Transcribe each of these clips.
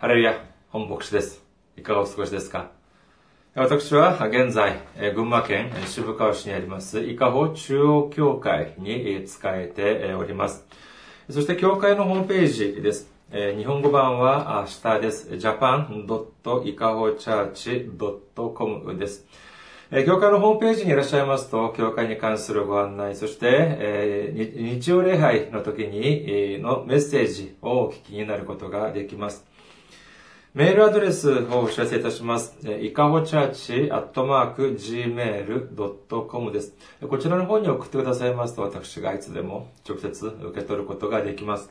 ハレルヤ、本牧師です。いかがお過ごしですか？私は現在、群馬県渋川市にあります、伊香保中央教会に仕えております。そして教会のホームページです。日本語版は下です。japan.ikahochurch.com です。教会のホームページにいらっしゃいますと、教会に関するご案内、そして、日曜礼拝の時にのメッセージをお聞きになることができます。メールアドレスをお知らせいたします。いかほチャーチアットマーク gmail.com です。こちらの方に送ってくださいますと、私がいつでも直接受け取ることができます。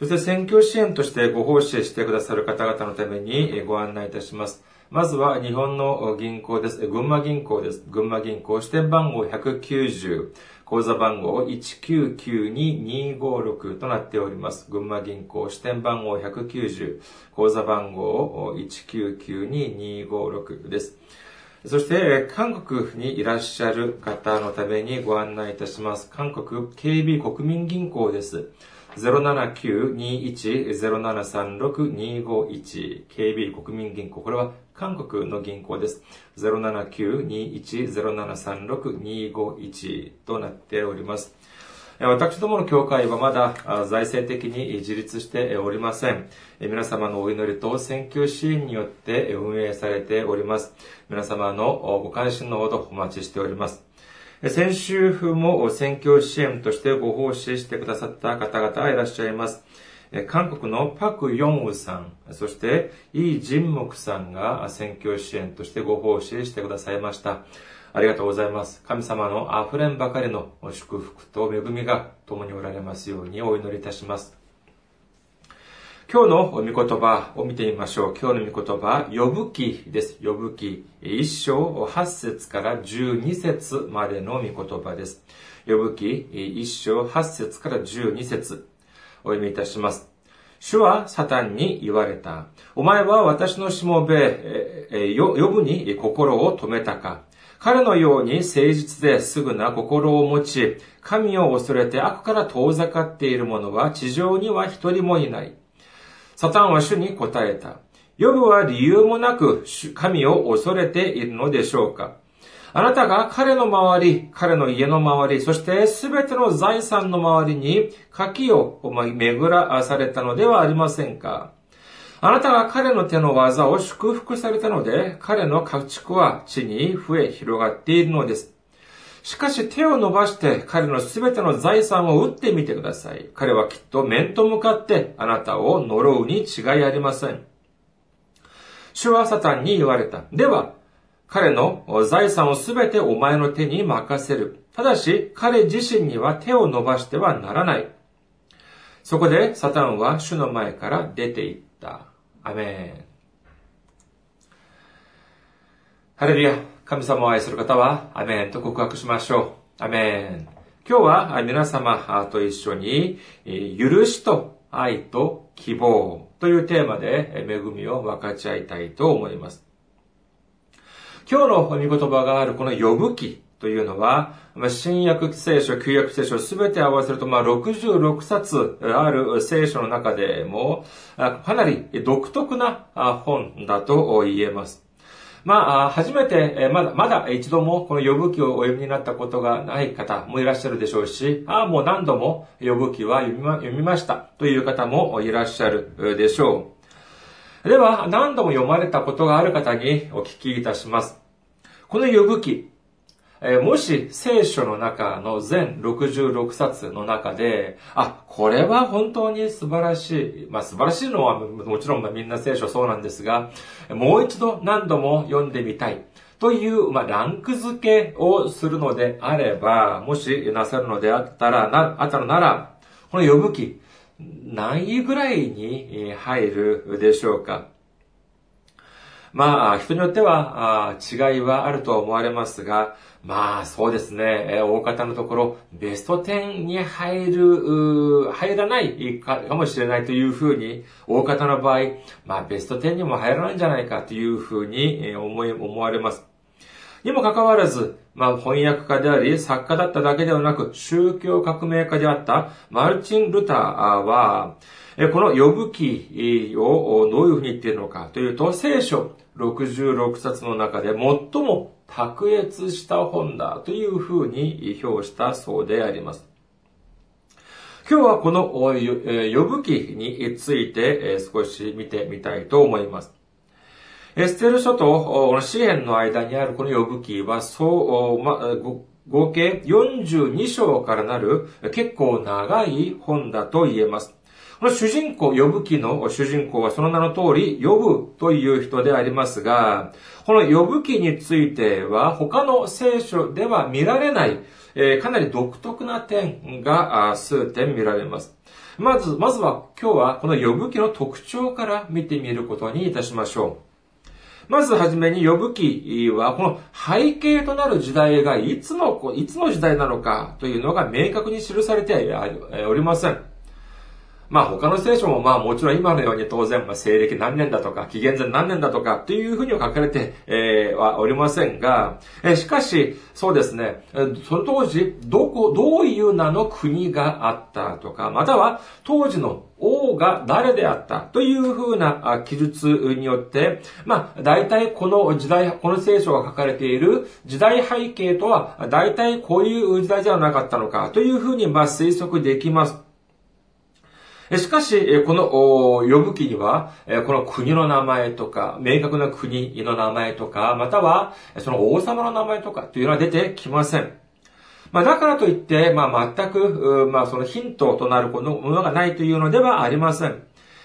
そして選挙支援としてご奉仕してくださる方々のためにご案内いたします。まずは日本の銀行です。群馬銀行です。群馬銀行支店番号190、口座番号1992256となっております。群馬銀行支店番号190、口座番号1992256です。そして、韓国にいらっしゃる方のためにご案内いたします。韓国警備国民銀行です。079-21-0736-251 KB 国民銀行。これは韓国の銀行です。079-21-0736-251となっております。私どもの教会はまだ財政的に自立しておりません。皆様のお祈りと選挙支援によって運営されております。皆様のご関心のほどお待ちしております。先週も選挙支援としてご奉仕してくださった方々がいらっしゃいます。韓国のパク・ヨンウさん、そしてイ・ジンモクさんが選挙支援としてご奉仕してくださいました。ありがとうございます。神様の溢れんばかりの祝福と恵みが共におられますようにお祈りいたします。今日の御言葉を見てみましょう。今日の御言葉、呼ぶ記です。呼ぶ記。一章八節から十二節までの御言葉です。呼ぶ記一章八節から十二節お読みいたします。主はサタンに言われた。お前は私のしもべ、呼ぶに心を止めたか。彼のように誠実ですぐな心を持ち、神を恐れて悪から遠ざかっている者は地上には一人もいない。サタンは主に答えた。ヨブは理由もなく神を恐れているのでしょうかあなたが彼の周り、彼の家の周り、そしてすべての財産の周りに柿を巡らされたのではありませんかあなたが彼の手の技を祝福されたので、彼の家畜は地に増え広がっているのです。しかし手を伸ばして彼のすべての財産を打ってみてください。彼はきっと面と向かってあなたを呪うに違いありません。主はサタンに言われた。では、彼の財産をすべてお前の手に任せる。ただし、彼自身には手を伸ばしてはならない。そこで、サタンは主の前から出て行った。アメン。ハレルヤ。神様を愛する方は、アメンと告白しましょう。アメン。今日は皆様と一緒に、許しと愛と希望というテーマで恵みを分かち合いたいと思います。今日の御言葉があるこの呼ぶ記というのは、新約聖書、旧約聖書すべて合わせると、まあ、66冊ある聖書の中でも、かなり独特な本だと言えます。まあ、初めて、まだ、まだ一度もこの呼ぶ記をお読みになったことがない方もいらっしゃるでしょうし、ああ、もう何度も呼ぶ記は読みま読みましたという方もいらっしゃるでしょう。では、何度も読まれたことがある方にお聞きいたします。この呼ぶ記、もし聖書の中の全66冊の中で、あ、これは本当に素晴らしい。まあ素晴らしいのはもちろんみんな聖書そうなんですが、もう一度何度も読んでみたい。という、まあ、ランク付けをするのであれば、もしなさるのであったら、な、あったのなら、この呼ぶ記、何位ぐらいに入るでしょうかまあ、人によっては違いはあると思われますが、まあ、そうですね。大方のところ、ベスト10に入る、入らないかもしれないというふうに、大方の場合、まあ、ベスト10にも入らないんじゃないかというふうに思い、思われます。にもかかわらず、まあ、翻訳家であり、作家だっただけではなく、宗教革命家であったマルチン・ルターは、この呼ぶ記をどういうふうに言っているのかというと、聖書66冊の中で最も卓越した本だというふうに評したそうであります。今日はこの呼ぶ記について少し見てみたいと思います。エステル書と詩篇の間にあるこの呼ぶ記は、そう、ま、合計42章からなる結構長い本だと言えます。この主人公、呼ぶ記の主人公はその名の通り、呼ぶという人でありますが、この呼ぶ記については他の聖書では見られない、え、かなり独特な点が数点見られます。まず、まずは今日はこの呼ぶ記の特徴から見てみることにいたしましょう。まずはじめに呼ぶ記は、この背景となる時代がいつの、いつの時代なのかというのが明確に記されておりません。まあ他の聖書もまあもちろん今のように当然、まあ、西暦何年だとか、紀元前何年だとかというふうには書かれて、えー、はおりませんが、えー、しかし、そうですね、その当時、どこ、どういう名の国があったとか、または当時の王が誰であったというふうな記述によって、まあ、大体この時代、この聖書が書かれている時代背景とは、大体こういう時代じゃなかったのかというふうに、まあ、推測できます。しかし、この呼ぶ記には、この国の名前とか、明確な国の名前とか、または、その王様の名前とかというのは出てきません。まあ、だからといって、まあ、全く、まあ、そのヒントとなるものがないというのではありません。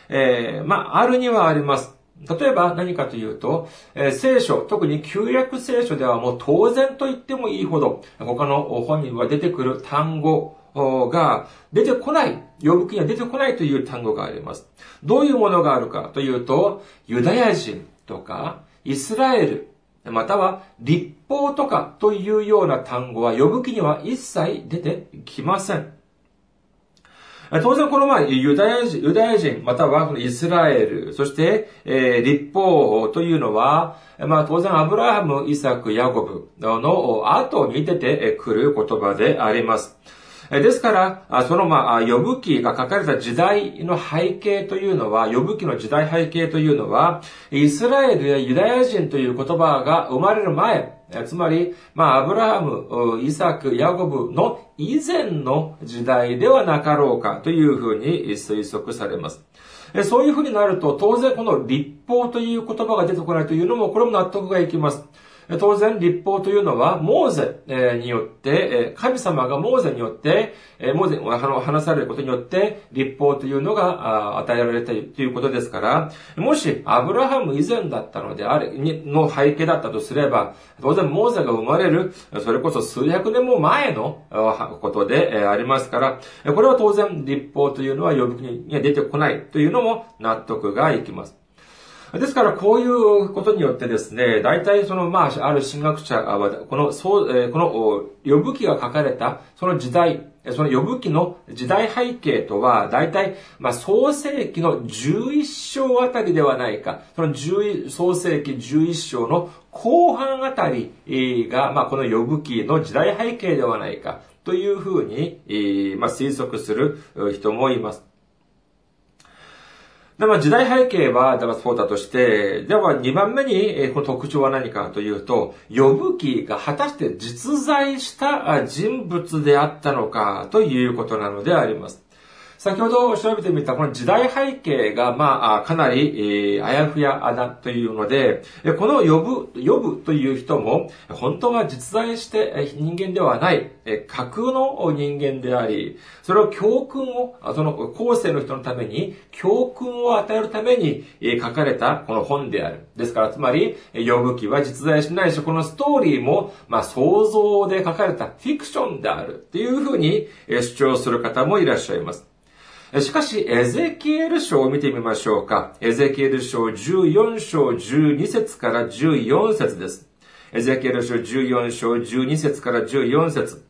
えー、まあ、あるにはあります。例えば何かというと、え、聖書、特に旧約聖書ではもう当然と言ってもいいほど、他の本には出てくる単語が出てこない、呼ぶ気には出てこないという単語があります。どういうものがあるかというと、ユダヤ人とか、イスラエル、または立法とかというような単語は呼ぶ気には一切出てきません。当然この前、ユダヤ人、ユダヤ人、またはイスラエル、そして、えー、立法というのは、まあ当然アブラハム、イサク、ヤコブの後に出てくる言葉であります。ですから、そのまあ、呼ぶ記が書かれた時代の背景というのは、呼ぶ記の時代背景というのは、イスラエルやユダヤ人という言葉が生まれる前、つまり、まあ、アブラハム、イサク、ヤコブの以前の時代ではなかろうかというふうに推測されます。そういうふうになると、当然この立法という言葉が出てこないというのも、これも納得がいきます。当然、立法というのは、モーゼによって、神様がモーゼによって、モーゼに話されることによって、立法というのが与えられたということですから、もし、アブラハム以前だったのであれ、の背景だったとすれば、当然、モーゼが生まれる、それこそ数百年も前のことでありますから、これは当然、立法というのは呼びに出てこないというのも納得がいきます。ですから、こういうことによってですね、大体その、まあ、ある神学者は、この、そう、えこの、呼ぶ記が書かれた、その時代、その呼ぶ記の時代背景とは、大体、まあ、創世記の11章あたりではないか、その11創世記11章の後半あたりが、まあ、この呼ぶ記の時代背景ではないか、というふうに、まあ、推測する人もいます。で、まあ、時代背景は、だからそうだとして、では2番目に、この特徴は何かというと、呼ぶ記が果たして実在した人物であったのかということなのであります。先ほど調べてみたこの時代背景が、まあ、かなり、えー、あやふやだというので、この呼ぶ、呼ぶという人も、本当は実在して人間ではない、架空の人間であり、それを教訓を、その後世の人のために、教訓を与えるために書かれたこの本である。ですから、つまり、呼ぶ記は実在しないし、このストーリーも、まあ、想像で書かれたフィクションであるっていうふうに主張する方もいらっしゃいます。しかし、エゼキエル書を見てみましょうか。エゼキエル書14章12節から14節です。エゼキエル書14章12節から14節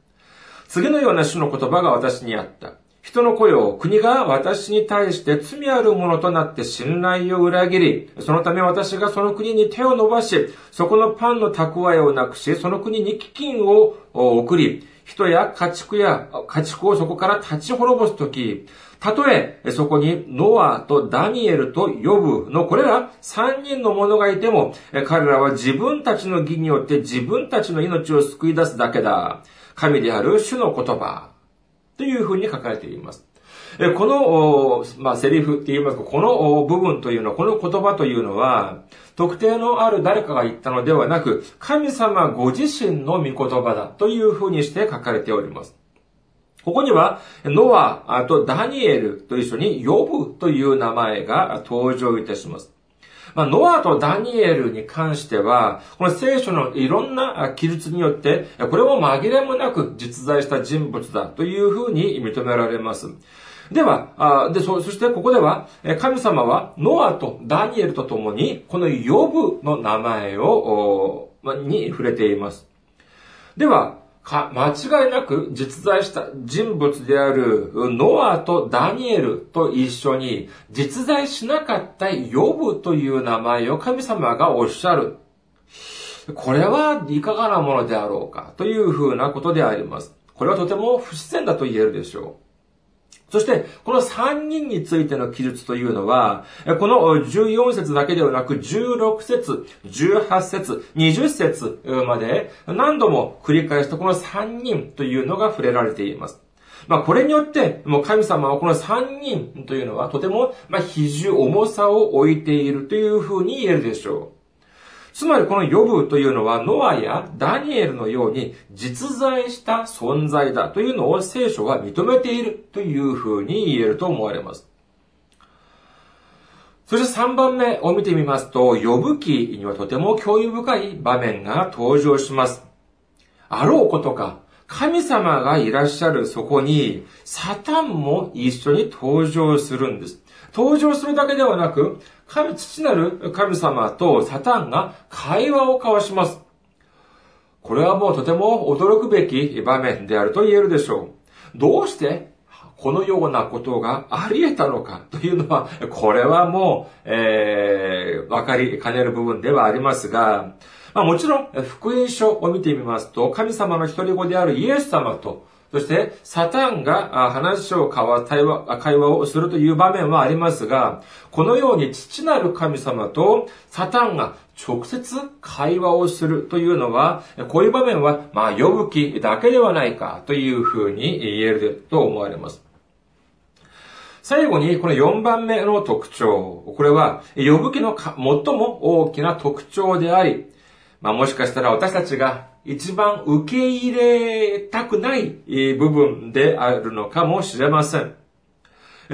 次のような主の言葉が私にあった。人の声を国が私に対して罪あるものとなって信頼を裏切り、そのため私がその国に手を伸ばし、そこのパンの蓄えをなくし、その国に飢饉を送り、人や家畜や家畜をそこから立ち滅ぼすとき、たとえそこにノアとダニエルと呼ぶのこれら三人の者がいても、彼らは自分たちの義によって自分たちの命を救い出すだけだ。神である主の言葉。というふうに書かれています。この、まあ、セリフって言いますか、この部分というのは、この言葉というのは、特定のある誰かが言ったのではなく、神様ご自身の御言葉だというふうにして書かれております。ここには、ノアとダニエルと一緒にヨブという名前が登場いたします。まあ、ノアとダニエルに関しては、この聖書のいろんな記述によって、これも紛れもなく実在した人物だというふうに認められます。では、でそそしてここでは、神様はノアとダニエルと共に、このヨブの名前を、に触れています。では、か、間違いなく実在した人物であるノアとダニエルと一緒に実在しなかったヨブという名前を神様がおっしゃる。これはいかがなものであろうかというふうなことであります。これはとても不自然だと言えるでしょう。そして、この3人についての記述というのは、この14節だけではなく、16節、18節、20節まで何度も繰り返したこの3人というのが触れられています。まあ、これによって、もう神様はこの3人というのはとても、まあ、比重、重さを置いているというふうに言えるでしょう。つまりこのヨブというのはノアやダニエルのように実在した存在だというのを聖書は認めているというふうに言えると思われます。そして3番目を見てみますと、呼ぶ記にはとても興味深い場面が登場します。あろうことか、神様がいらっしゃるそこに、サタンも一緒に登場するんです。登場するだけではなく、神、父なる神様とサタンが会話を交わします。これはもうとても驚くべき場面であると言えるでしょう。どうしてこのようなことがあり得たのか というのは、これはもう、えー、わかりかねる部分ではありますが、まあ、もちろん、福音書を見てみますと、神様の一人子であるイエス様と、そして、サタンが話を交わ、対話、会話をするという場面はありますが、このように父なる神様とサタンが直接会話をするというのは、こういう場面は、まあ、呼ぶ気だけではないかというふうに言えると思われます。最後に、この4番目の特徴。これは、呼ぶ気の最も大きな特徴であり、まあもしかしたら私たちが一番受け入れたくない部分であるのかもしれません。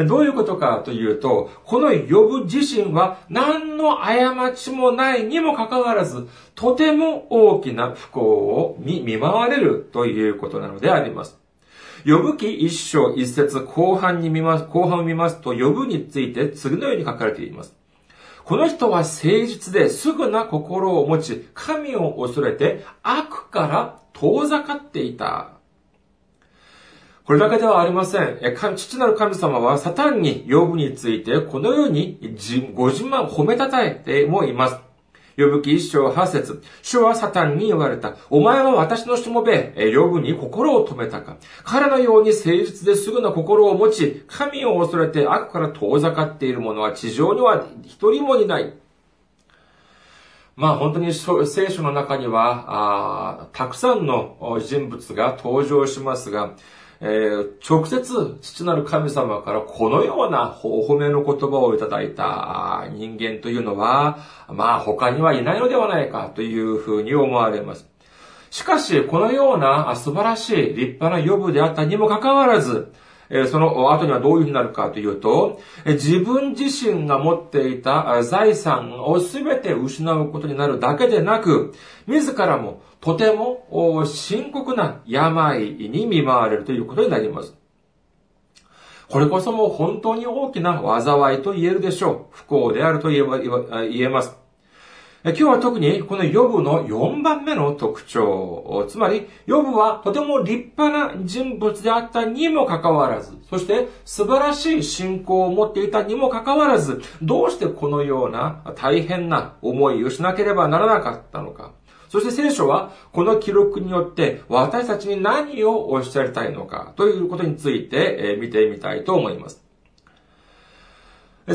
どういうことかというと、この呼ぶ自身は何の過ちもないにもかかわらず、とても大きな不幸を見見舞われるということなのであります。呼ぶ記一章一節後半に見ます、後半を見ますと、呼ぶについて次のように書かれています。この人は誠実ですぐな心を持ち、神を恐れて悪から遠ざかっていた。これだけではありません。父なる神様はサタンに養父についてこのようにご自慢褒めたたえてもいます。呼ぶ記一章八節主はサタンに言われた。お前は私のしもべ、呼ぶに心を止めたか。彼のように誠実ですぐな心を持ち、神を恐れて悪から遠ざかっている者は地上には一人もいない。まあ本当に聖書の中には、あたくさんの人物が登場しますが、えー、直接父なる神様からこのようなお褒めの言葉をいただいた人間というのは、まあ他にはいないのではないかというふうに思われます。しかし、このような素晴らしい立派な予部であったにもかかわらず、その後にはどういうふうになるかというと、自分自身が持っていた財産を全て失うことになるだけでなく、自らもとても深刻な病に見舞われるということになります。これこそも本当に大きな災いと言えるでしょう。不幸であると言えます。今日は特にこのヨブの4番目の特徴、つまり、ヨブはとても立派な人物であったにもかかわらず、そして素晴らしい信仰を持っていたにもかかわらず、どうしてこのような大変な思いをしなければならなかったのか。そして聖書はこの記録によって私たちに何をおっしゃりたいのかということについて見てみたいと思います。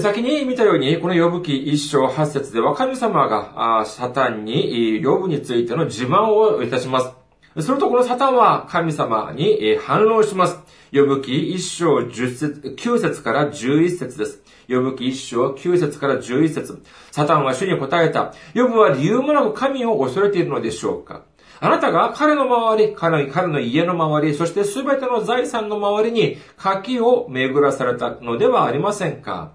先に見たように、この呼ぶ記一章八節では神様がサタンに呼ぶについての自慢をいたします。するとこのサタンは神様に反論します。呼ぶ記一章十節、九節から十一節です。呼ぶ記一章九節から十一節。サタンは主に答えた。呼ぶは理由もなく神を恐れているのでしょうかあなたが彼の周り、彼の家の周り、そして全ての財産の周りに柿を巡らされたのではありませんか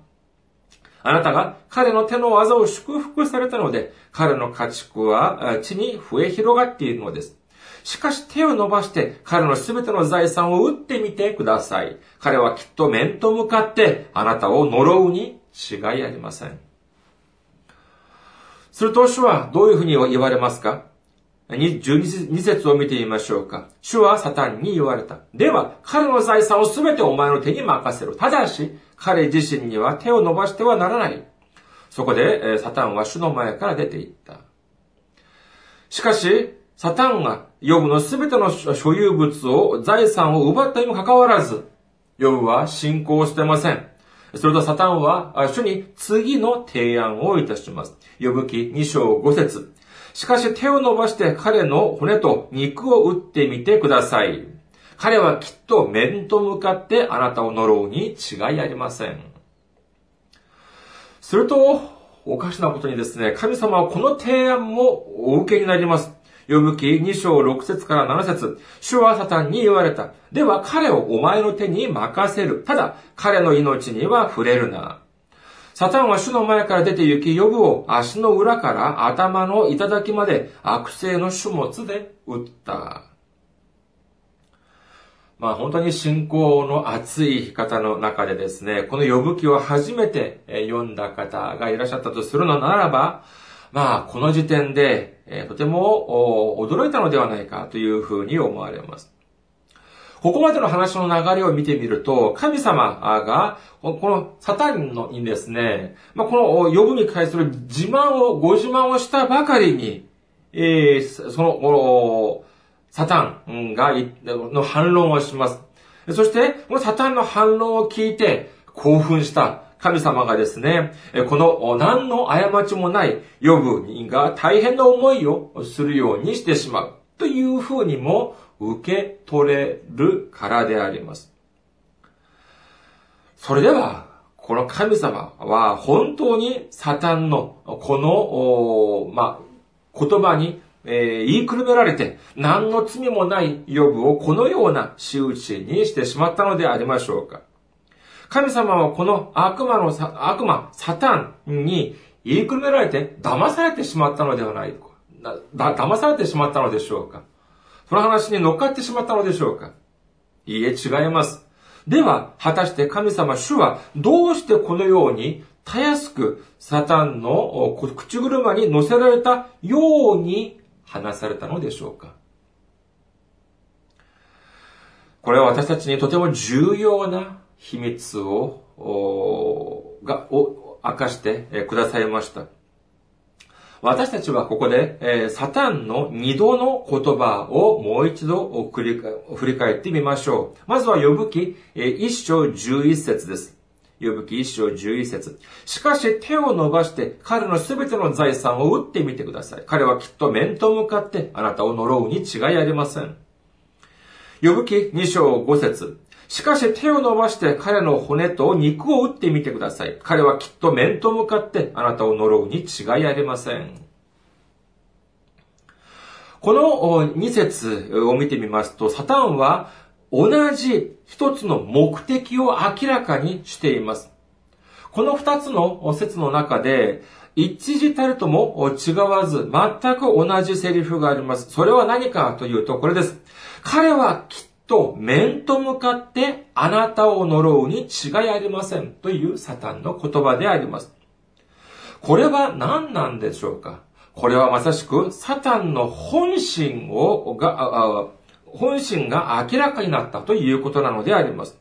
あなたが彼の手の技を祝福されたので、彼の家畜は地に増え広がっているのです。しかし手を伸ばして彼のすべての財産を打ってみてください。彼はきっと面と向かってあなたを呪うに違いありません。すると主はどういうふうに言われますか？12節を見てみましょうか。主はサタンに言われた。では、彼の財産をすべてお前の手に任せる。ただし、彼自身には手を伸ばしてはならない。そこで、サタンは主の前から出て行った。しかし、サタンがヨブのすべての所有物を、財産を奪ったにもかかわらず、ヨブは信仰してません。それとサタンは、主に次の提案をいたします。ヨブ記2章5節しかし手を伸ばして彼の骨と肉を打ってみてください。彼はきっと面と向かってあなたを呪うに違いありません。すると、おかしなことにですね、神様はこの提案もお受けになります。呼ぶ記2章6節から7節主はサタンに言われた。では彼をお前の手に任せる。ただ、彼の命には触れるな。サタンは主の前から出て行き、呼ぶを足の裏から頭の頂まで悪性の種物で撃った。まあ本当に信仰の熱い方の中でですね、この呼ぶ記を初めて読んだ方がいらっしゃったとするのならば、まあこの時点でえとても驚いたのではないかというふうに思われます。ここまでの話の流れを見てみると、神様が、このサタンのにですね、まあ、この呼ぶに対する自慢を、ご自慢をしたばかりに、えー、その、この、サタンが、の反論をします。そして、このサタンの反論を聞いて、興奮した神様がですね、この何の過ちもない呼ぶが大変な思いをするようにしてしまう。というふうにも受け取れるからであります。それでは、この神様は本当にサタンのこの、まあ、言葉に、えー、言いくるめられて何の罪もない予部をこのような仕打ちにしてしまったのでありましょうか。神様はこの悪魔の、悪魔、サタンに言いくるめられて騙されてしまったのではないか。だ、騙されてしまったのでしょうか。その話に乗っかってしまったのでしょうかいいえ、違います。では、果たして神様、主は、どうしてこのように、たやすく、サタンの口車に乗せられたように話されたのでしょうかこれは私たちにとても重要な秘密を、が、を明かしてくださいました。私たちはここで、えー、サタンの二度の言葉をもう一度振り返ってみましょう。まずは呼ぶ記、えー、一章十一節です。呼ぶ記一章十一節。しかし手を伸ばして彼のすべての財産を打ってみてください。彼はきっと面と向かってあなたを呪うに違いありません。呼ぶ記二章五節。しかし手を伸ばして彼の骨と肉を打ってみてください。彼はきっと面と向かってあなたを呪うに違いありません。この2節を見てみますと、サタンは同じ一つの目的を明らかにしています。この二つの説の中で、一時たるとも違わず、全く同じセリフがあります。それは何かというと、これです。彼はきっと面と向かってあなたを呪うに違いありませんというサタンの言葉であります。これは何なんでしょうか？これはまさしくサタンの本心を、が、本心が明らかになったということなのであります。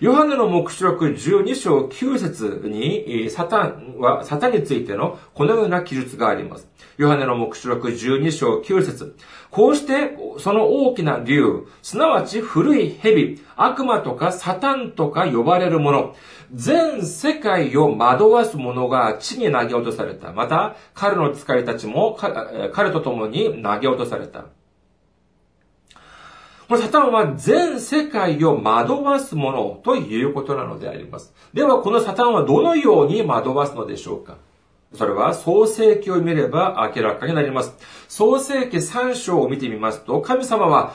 ヨハネの目視録12章9節に、サタンは、サタンについてのこのような記述があります。ヨハネの目視録12章9節こうして、その大きな竜、すなわち古い蛇、悪魔とかサタンとか呼ばれるもの、全世界を惑わす者が地に投げ落とされた。また、彼の使いたちも彼と共に投げ落とされた。このサタンは全世界を惑わすものということなのであります。では、このサタンはどのように惑わすのでしょうかそれは創世記を見れば明らかになります。創世記3章を見てみますと、神様は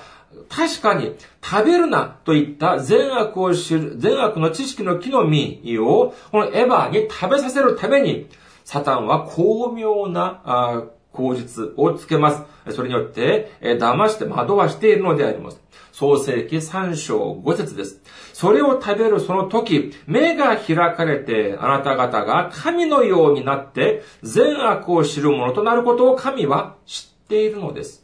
確かに食べるなといった善悪を知る、善悪の知識の木の実をこのエヴァに食べさせるために、サタンは巧妙な口実をつけます。それによって、騙して惑わしているのであります。創世記3章5節です。それを食べるその時、目が開かれて、あなた方が神のようになって、善悪を知るものとなることを神は知っているのです。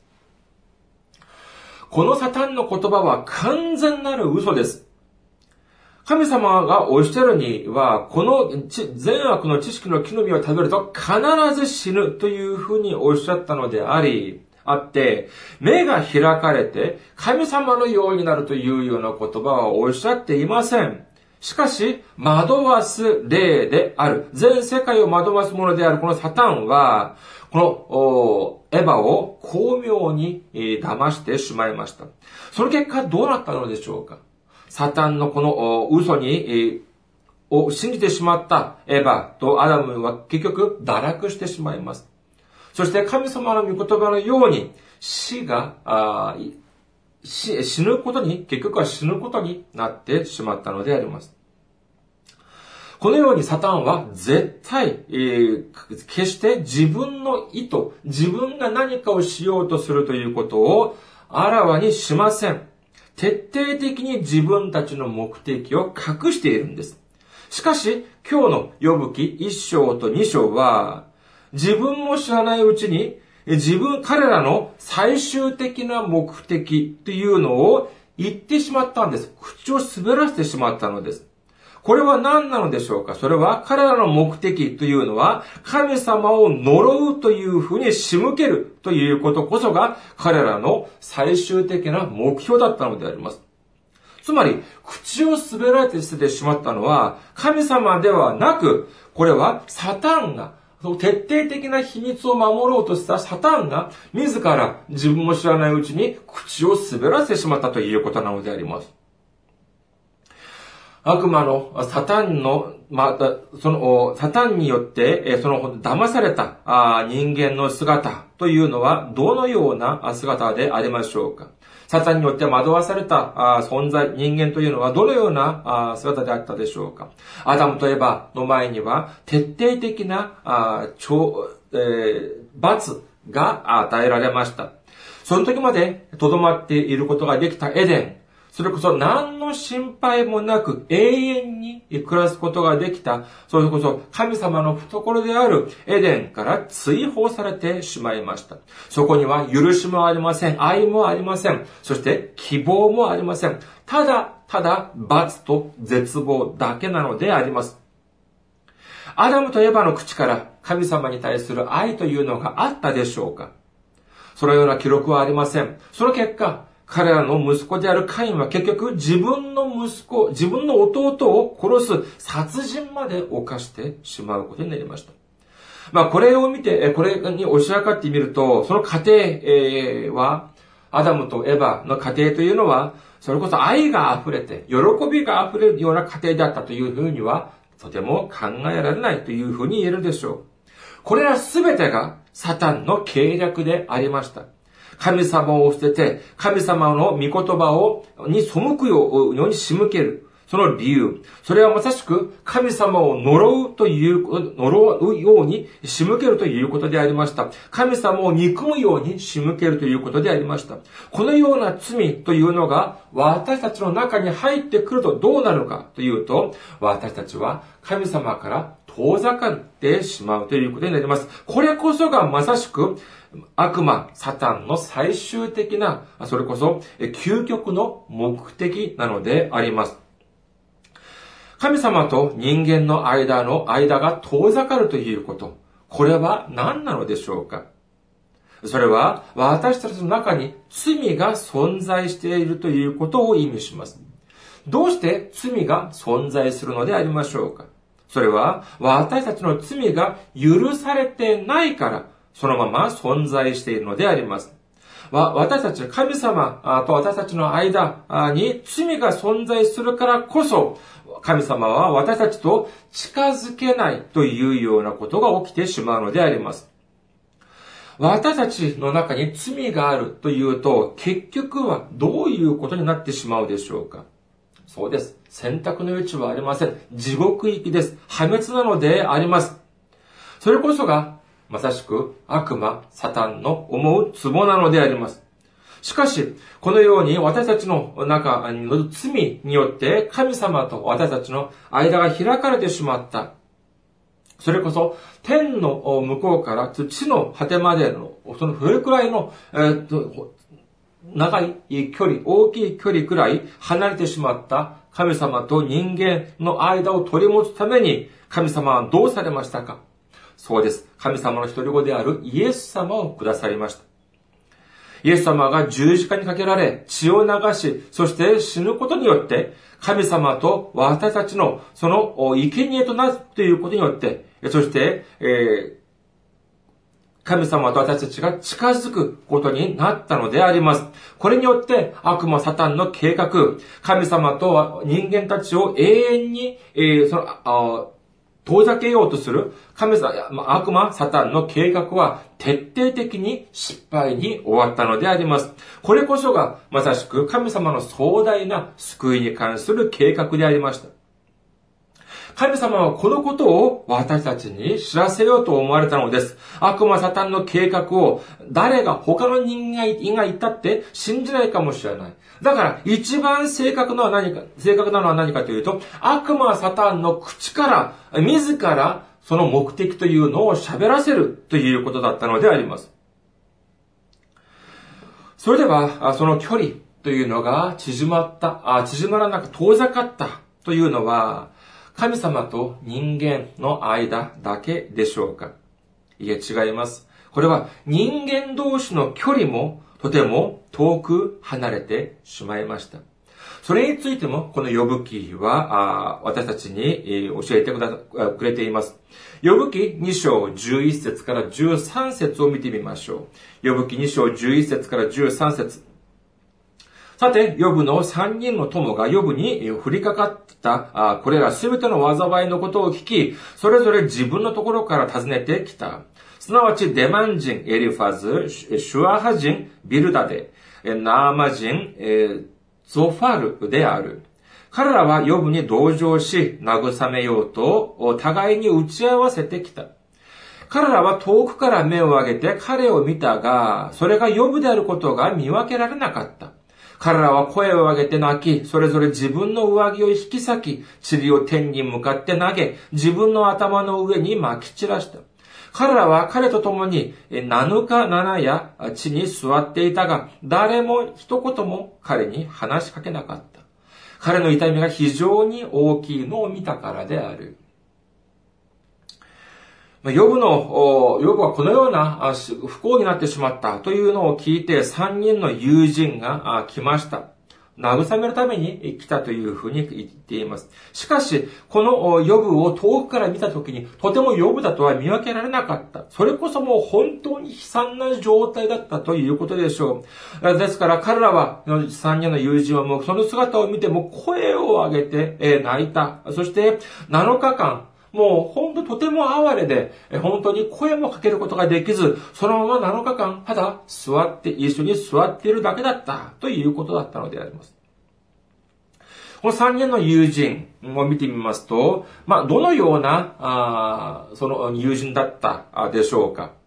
このサタンの言葉は完全なる嘘です。神様がおっしゃるには、この善悪の知識の木の実を食べると必ず死ぬというふうにおっしゃったのであり、あって、目が開かれて神様のようになるというような言葉はおっしゃっていません。しかし、惑わす霊である。全世界を惑わすものであるこのサタンは、このエヴァを巧妙に騙してしまいました。その結果どうなったのでしょうかサタンのこの嘘に、を信じてしまったエヴァとアダムは結局堕落してしまいます。そして神様の御言葉のように死が、死ぬことに、結局は死ぬことになってしまったのであります。このようにサタンは絶対、えー、決して自分の意図、自分が何かをしようとするということをあらわにしません。徹底的に自分たちの目的を隠しているんです。しかし、今日の呼ぶ記1章と2章は、自分も知らないうちに、自分、彼らの最終的な目的というのを言ってしまったんです。口を滑らせてしまったのです。これは何なのでしょうか？それは彼らの目的というのは神様を呪うというふうに仕向けるということこそが彼らの最終的な目標だったのであります。つまり、口を滑らせてしまったのは神様ではなく、これはサタンが徹底的な秘密を守ろうとしたサタンが自ら自分も知らないうちに口を滑らせてしまったということなのであります。悪魔のサタンの、また、その、サタンによって、その、騙された人間の姿というのは、どのような姿でありましょうか？サタンによって惑わされた存在、人間というのはどのような姿であったでしょうかアダムとエバの前には徹底的な罰が与えられました。その時まで留まっていることができたエデン。それこそ何の心配もなく永遠に暮らすことができた、それこそ神様の懐であるエデンから追放されてしまいました。そこには許しもありません。愛もありません。そして希望もありません。ただ、ただ罰と絶望だけなのであります。アダムとエバの口から神様に対する愛というのがあったでしょうかそのような記録はありません。その結果、彼らの息子であるカインは結局自分の息子、自分の弟を殺す殺人まで犯してしまうことになりました。まあこれを見て、これに押し上がってみると、その家庭は、アダムとエヴァの家庭というのは、それこそ愛が溢れて、喜びが溢れるような家庭であったというふうには、とても考えられないというふうに言えるでしょう。これらすべてがサタンの計略でありました。神様を捨てて、神様の御言葉を、に背くように仕向ける。その理由。それはまさしく神様を呪うという、呪うように仕向けるということでありました。神様を憎むように仕向けるということでありました。このような罪というのが私たちの中に入ってくるとどうなるかというと、私たちは神様から遠ざかってしまうということになります。これこそがまさしく悪魔、サタンの最終的な、それこそ究極の目的なのであります。神様と人間の間の間が遠ざかるということ。これは何なのでしょうか？それは私たちの中に罪が存在しているということを意味します。どうして罪が存在するのでありましょうか？それは私たちの罪が許されてないから、そのまま存在しているのであります。私たち、神様と私たちの間に罪が存在するからこそ、神様は私たちと近づけないというようなことが起きてしまうのであります。私たちの中に罪があるというと、結局はどういうことになってしまうでしょうかそうです。選択の余地はありません。地獄行きです。破滅なのであります。それこそが、まさしく悪魔、サタンの思うツボなのであります。しかし、このように私たちの中の罪によって神様と私たちの間が開かれてしまった。それこそ、天の向こうから地の果てまでの、そのそれくらいの、えー、と長い距離、大きい距離くらい離れてしまった神様と人間の間を取り持つために、神様はどうされましたか？そうです。神様の一人子であるイエス様をくださりました。イエス様が十字架にかけられ、血を流し、そして死ぬことによって、神様と私たちのその生贄となるということによって、そして、えー、神様と私たちが近づくことになったのであります。これによって悪魔サタンの計画、神様と人間たちを永遠に、えー、その、遠ざけようとする神様、悪魔、サタンの計画は徹底的に失敗に終わったのであります。これこそがまさしく神様の壮大な救いに関する計画でありました。神様はこのことを私たちに知らせようと思われたのです。悪魔サタンの計画を誰が他の人間が言ったって信じないかもしれない。だから一番正確なのは何か、正確なのは何かというと、悪魔サタンの口から、自らその目的というのを喋らせるということだったのであります。それでは、その距離というのが縮まった、縮まらなく遠ざかったというのは、神様と人間の間だけでしょうかいえ、違います。これは人間同士の距離もとても遠く離れてしまいました。それについても、この呼ぶ記は、私たちに教えてくれています。呼ぶ記2章11節から13節を見てみましょう。呼ぶ記2章11節から13節さて、ヨブの三人の友がヨブに降りかかった、これらすべての災いのことを聞き、それぞれ自分のところから訪ねてきた。すなわち、デマン人、エリファズ、シュアハ人、ビルダデ、ナーマ人、ゾファルである。彼らはヨブに同情し、慰めようと、互いに打ち合わせてきた。彼らは遠くから目を上げて彼を見たが、それがヨブであることが見分けられなかった。彼らは声を上げて泣き、それぞれ自分の上着を引き裂き、塵を天に向かって投げ、自分の頭の上に撒き散らした。彼らは彼と共に7日7夜地に座っていたが、誰も一言も彼に話しかけなかった。彼の痛みが非常に大きいのを見たからである。ヨブの、ヨブはこのような不幸になってしまったというのを聞いて三人の友人が来ました。慰めるために来たというふうに言っています。しかし、このヨブを遠くから見たときに、とてもヨブだとは見分けられなかった。それこそもう本当に悲惨な状態だったということでしょう。ですから彼らは、三人の友人はもうその姿を見ても声を上げて泣いた。そして7日間、もう本当とても哀れで、本当に声もかけることができず、そのまま7日間、ただ座って、一緒に座っているだけだったということだったのであります。この3人の友人を見てみますと、まあ、どのような、あその友人だったでしょうか。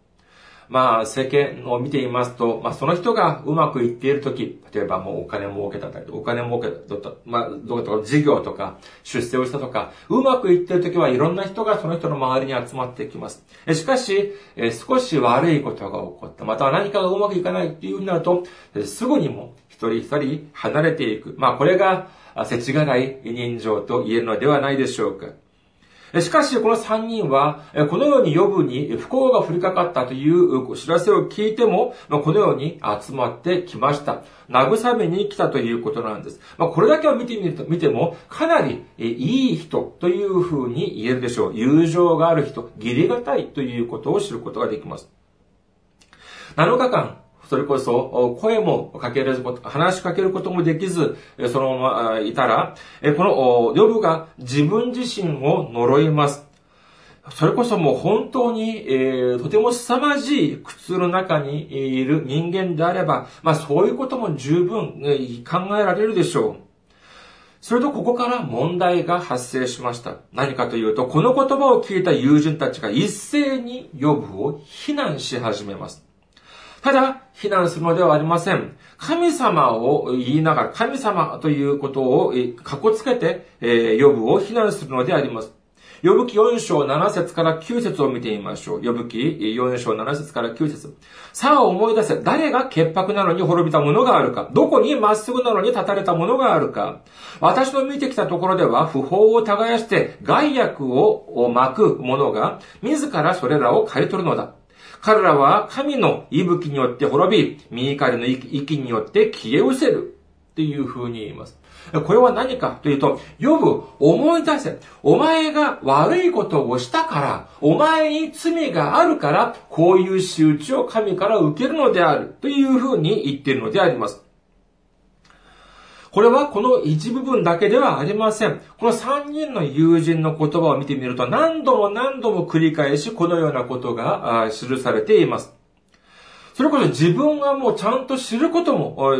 まあ、世間を見ていますと、まあ、その人がうまくいっているとき、例えばもうお金儲けたり、お金儲けた、まあ、どうとか、事業とか、出世をしたとか、うまくいっているときはいろんな人がその人の周りに集まってきます。しかし、少し悪いことが起こった、または何かがうまくいかないっていうふうになると、すぐにも一人一人離れていく。まあ、これが、世知辛い人情と言えるのではないでしょうか。しかし、この三人は、このように呼ぶに不幸が降りかかったという知らせを聞いても、このように集まってきました。慰めに来たということなんです。まこれだけを見てみると、見ても、かなりいい人というふうに言えるでしょう。友情がある人、義理がたいということを知ることができます。7日間、それこそ、声もかけること、話しかけることもできず、そのままいたら、この、ヨブが自分自身を呪います。それこそもう本当に、えー、とても凄まじい苦痛の中にいる人間であれば、まあそういうことも十分、えー、考えられるでしょう。それとここから問題が発生しました。何かというと、この言葉を聞いた友人たちが一斉にヨブを非難し始めます。ただ、非難するのではありません。神様を言いながら、神様ということをかこつけて、えー、呼ぶを非難するのであります。呼ぶ記4章7節から9節を見てみましょう。呼ぶ記4章7節から9節さあ思い出せ、誰が潔白なのに滅びたものがあるかどこにまっすぐなのに立たれたものがあるか私の見てきたところでは、不法を耕して害悪を巻く者が、自らそれらを刈り取るのだ。彼らは神の息吹によって滅び、右からの息によって消え失せる。っていう風に言います。これは何かというと、呼ぶ、思い出せ。お前が悪いことをしたから、お前に罪があるから、こういう仕打ちを神から受けるのである。という風に言っているのであります。これはこの一部分だけではありません。この三人の友人の言葉を見てみると何度も何度も繰り返しこのようなことが記されています。それこそ自分はもうちゃんと知ることも、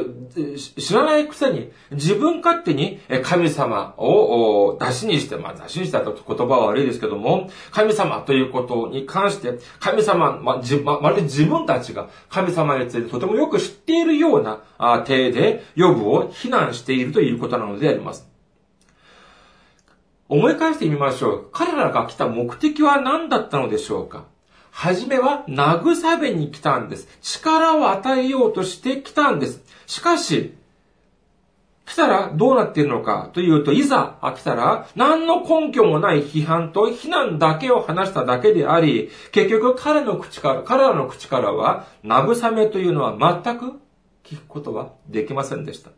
知らないくせに、自分勝手に神様を出しにして、まあ出しにしたと言葉は悪いですけども、神様ということに関して、神様、まじままるで自分たちが神様についてとてもよく知っているような体で、予部を非難しているということなのであります。思い返してみましょう。彼らが来た目的は何だったのでしょうか？はじめは慰めに来たんです。力を与えようとして来たんです。しかし、来たらどうなっているのかというと、いざ来たら何の根拠もない批判と非難だけを話しただけであり、結局彼の口から、彼らの口からは慰めというのは全く聞くことはできませんでした。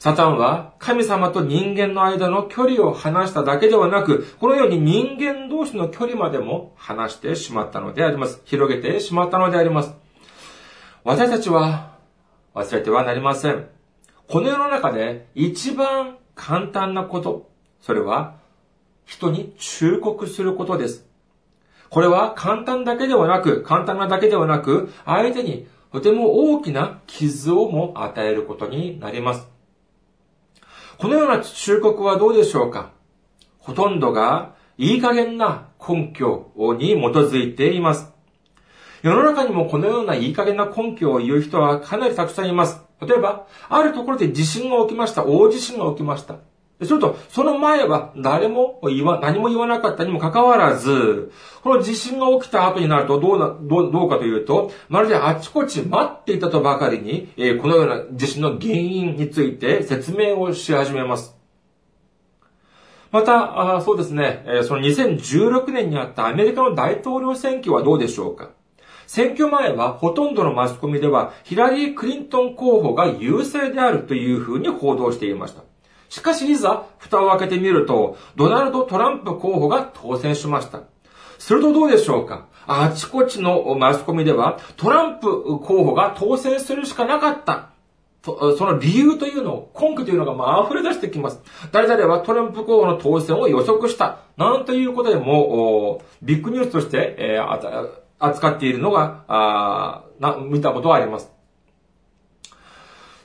サタンは神様と人間の間の距離を離しただけではなく、このように人間同士の距離までも離してしまったのであります。広げてしまったのであります。私たちは忘れてはなりません。この世の中で一番簡単なこと、それは人に忠告することです。これは簡単だけではなく、簡単なだけではなく、相手にとても大きな傷をも与えることになります。このような忠告はどうでしょうか？ほとんどがいい加減な根拠に基づいています。世の中にもこのようないい加減な根拠を言う人はかなりたくさんいます。例えば、あるところで地震が起きました。大地震が起きました。すると、その前は誰も言わ、何も言わなかったにもかかわらず、この地震が起きた後になるとどうな、どう、どうかというと、まるであちこち待っていたとばかりに、えー、このような地震の原因について説明をし始めます。また、あそうですね、えー、その2016年にあったアメリカの大統領選挙はどうでしょうか選挙前はほとんどのマスコミではヒラリー・クリントン候補が優勢であるというふうに報道していました。しかしいざ、蓋を開けてみると、ドナルド・トランプ候補が当選しました。するとどうでしょうか？あちこちのマスコミでは、トランプ候補が当選するしかなかった。その理由というのを、根拠というのが溢れ出してきます。誰々はトランプ候補の当選を予測した。なんということでも、ビッグニュースとして、えー、扱っているのが、見たことはあります。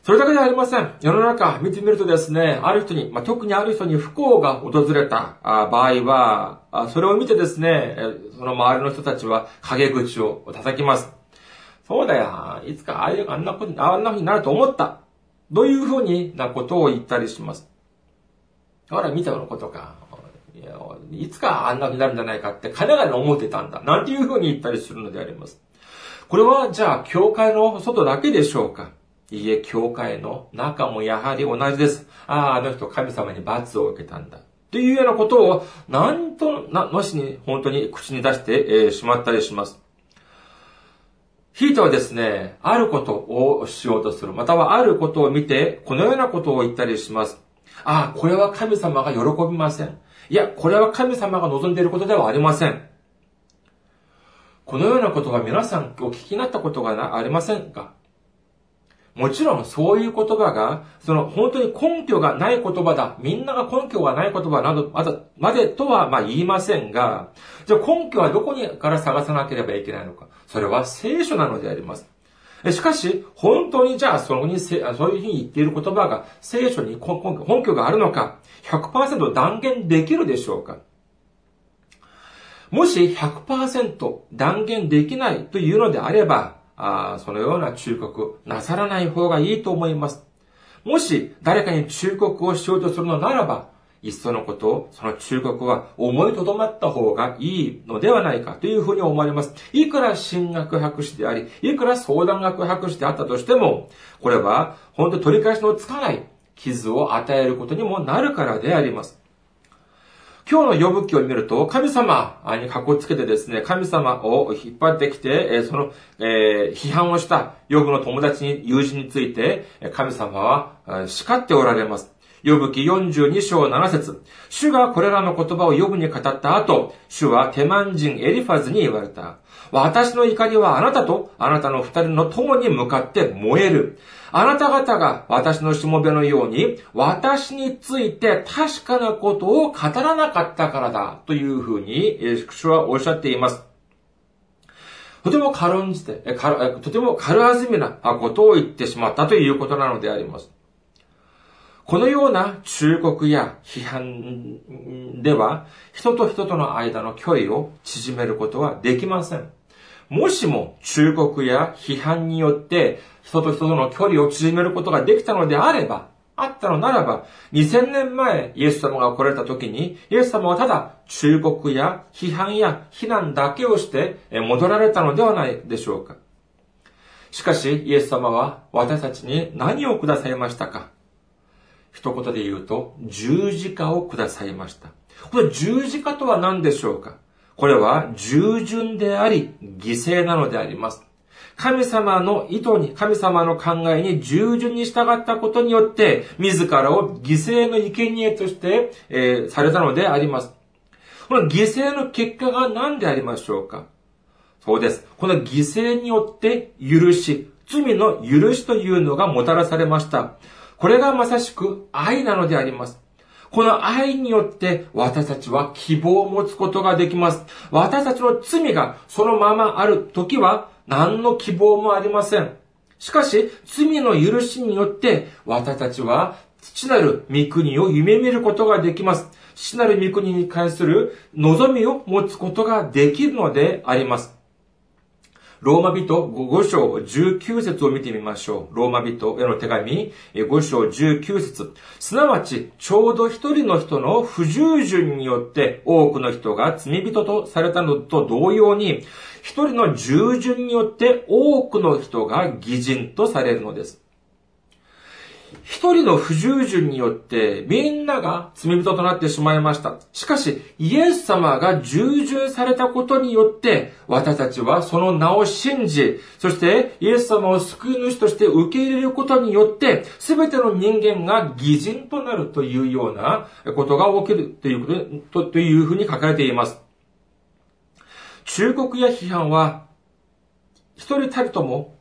それだけではありません。世の中見てみるとですね、ある人に、まあ、特にある人に不幸が訪れた場合は、それを見てですね、その周りの人たちは陰口を叩きます。そうだよ。いつかああいうあんなこと、あんな風になると思った。というふうになことを言ったりします。ほら、見たのことか。いつかあんな風になるんじゃないかって彼らが思ってたんだ。なんていうふうに言ったりするのであります。これは、じゃあ、教会の外だけでしょうかいいえ、教会の中もやはり同じです。ああ、あの人神様に罰を受けたんだ。というようなことを、なんと、な、のしに、本当に口に出して、えー、しまったりします。ひいてはですね、あることをしようとする。またはあることを見て、このようなことを言ったりします。ああ、これは神様が喜びません。いや、これは神様が望んでいることではありません。このようなことは皆さんお聞きになったことがありませんか？もちろんそういう言葉が、その本当に根拠がない言葉だ。みんなが根拠がない言葉など、まだ、までとはまあ言いませんが、じゃあ根拠はどこにから探さなければいけないのか。それは聖書なのであります。しかし、本当にじゃあそこにそういうふうに言っている言葉が聖書に根拠があるのか、100%断言できるでしょうかもし100%断言できないというのであれば、あそのような忠告なさらない方がいいと思います。もし誰かに忠告をしようとするのならば、いっそのことを、その忠告は思いとどまった方がいいのではないかというふうに思われます。いくら進学博士であり、いくら相談学博士であったとしても、これは本当取り返しのつかない傷を与えることにもなるからであります。今日の呼ぶ記を見ると、神様にかこつけてですね、神様を引っ張ってきて、その、え、批判をした呼ぶの友達に、友人について、神様は叱っておられます。呼ぶ記42章7節主がこれらの言葉を呼ぶに語った後、主はテマン人エリファズに言われた。私の怒りはあなたとあなたの二人の友に向かって燃える。あなた方が私のしもべのように、私について確かなことを語らなかったからだ。というふうに、主はおっしゃっています。とても軽んじて、とても軽はずみなことを言ってしまったということなのであります。このような忠告や批判では、人と人との間の距離を縮めることはできません。もしも忠告や批判によって人と人との距離を縮めることができたのであれば、あったのならば、2000年前イエス様が来られた時に、イエス様はただ忠告や批判や非難だけをして戻られたのではないでしょうか。しかし、イエス様は私たちに何をくださいましたか一言で言うと、十字架をくださいました。この十字架とは何でしょうかこれは従順であり、犠牲なのであります。神様の意図に、神様の考えに従順に従ったことによって、自らを犠牲の生贄として、えー、されたのであります。この犠牲の結果が何でありましょうか？そうです。この犠牲によって許し、罪の許しというのがもたらされました。これがまさしく愛なのであります。この愛によって私たちは希望を持つことができます。私たちの罪がそのままある時は何の希望もありません。しかし、罪の許しによって私たちは父なる御国を夢見ることができます。父なる御国に関する望みを持つことができるのであります。ローマ人5章19節を見てみましょう。ローマ人への手紙5章19節すなわち、ちょうど一人の人の不従順によって多くの人が罪人とされたのと同様に、一人の従順によって多くの人が偽人とされるのです。一人の不従順によってみんなが罪人となってしまいました。しかし、イエス様が従順されたことによって、私たちはその名を信じ、そしてイエス様を救い主として受け入れることによって、すべての人間が偽人となるというようなことが起きるということというふうに書かれています。忠告や批判は、一人たりとも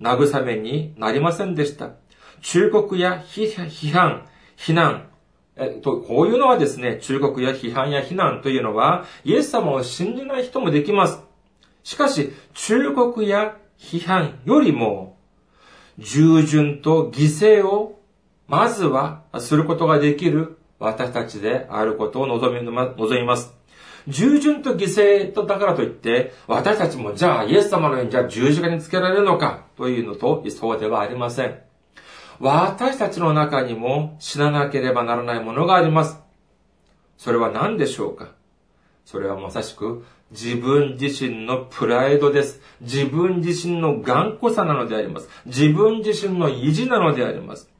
慰めになりませんでした。忠告や批判、非難、えっと、こういうのはですね、忠告や批判や非難というのは、イエス様を信じない人もできます。しかし、忠告や批判よりも、従順と犠牲を、まずはすることができる私たちであることを望み望みます。従順と犠牲とだからといって、私たちもじゃあイエス様のようにじゃあ十字架につけられるのかというのと、そうではありません。私たちの中にも死ななければならないものがあります。それは何でしょうか？それはまさしく自分自身のプライドです。自分自身の頑固さなのであります。自分自身の意地なのであります。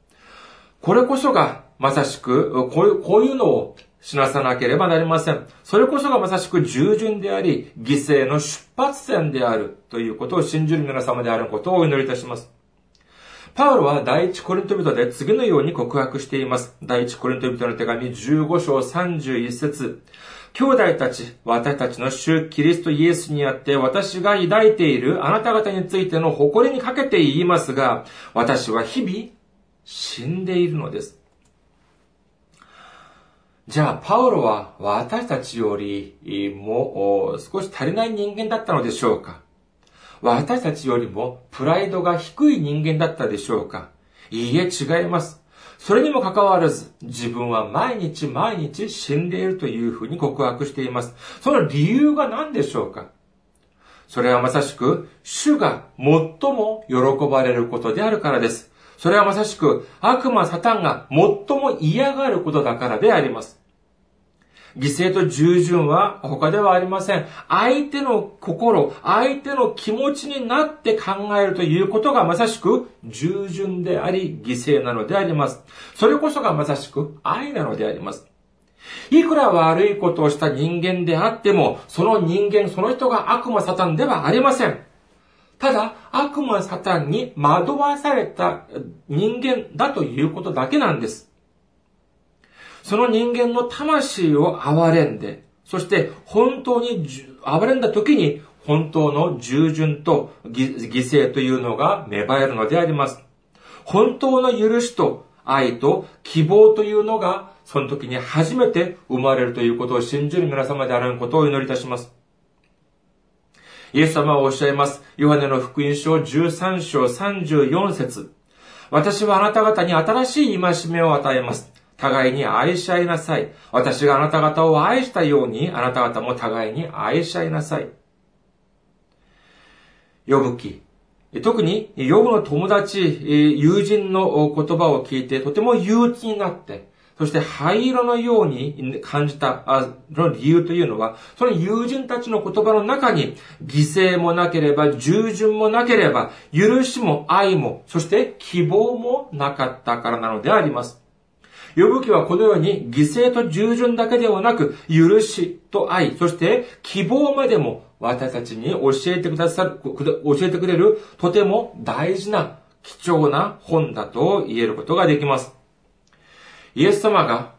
これこそがまさしくこういうこういうのを死なさなければなりません。それこそがまさしく従順であり、犠牲の出発点であるということを信じる皆様であることをお祈りいたします。パウロは第一コリント人で次のように告白しています。第一コリント人の手紙15章31節兄弟たち、私たちの主キリストイエスにあって私が抱いているあなた方についての誇りにかけて言いますが、私は日々死んでいるのです。じゃあ、パウロは私たちよりも少し足りない人間だったのでしょうか？私たちよりもプライドが低い人間だったでしょうか？いいえ、違います。それにもかかわらず、自分は毎日毎日死んでいるというふうに告白しています。その理由が何でしょうか？それはまさしく、主が最も喜ばれることであるからです。それはまさしく、悪魔サタンが最も嫌がることだからであります。犠牲と従順は他ではありません。相手の心、相手の気持ちになって考えるということがまさしく従順であり、犠牲なのであります。それこそがまさしく愛なのであります。いくら悪いことをした人間であっても、その人間、その人が悪魔サタンではありません。ただ、悪魔サタンに惑わされた人間だということだけなんです。その人間の魂を憐れんで、そして本当に憐れんだ時に本当の従順と犠牲というのが芽生えるのであります。本当の許しと愛と希望というのがその時に初めて生まれるということを信じる皆様であることをお祈りいたします。イエス様はおっしゃいます。ヨハネの福音書13章34節私はあなた方に新しい戒めを与えます。互いに愛し合いなさい。私があなた方を愛したように、あなた方も互いに愛し合いなさい。呼ぶ記。特に、呼ぶの友達、友人の言葉を聞いて、とても憂鬱になって、そして灰色のように感じた、あの理由というのは、その友人たちの言葉の中に、犠牲もなければ、従順もなければ、許しも愛も、そして希望もなかったからなのであります。呼ぶ記はこのように犠牲と従順だけではなく、許しと愛、そして希望までも私たちに教えてくださる、教えてくれるとても大事な貴重な本だと言えることができます。イエス様が、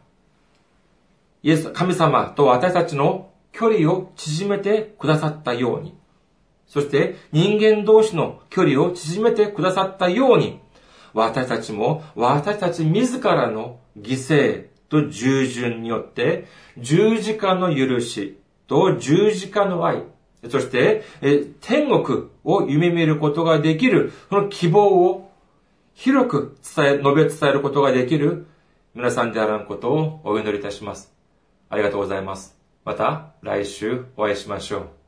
イエス、神様と私たちの距離を縮めてくださったように、そして人間同士の距離を縮めてくださったように、私たちも私たち自らの犠牲と従順によって、十字架の許しと十字架の愛、そして、天国を夢見ることができる、その希望を広く伝え、述べ伝えることができる皆さんであらんことをお祈りいたします。ありがとうございます。また来週お会いしましょう。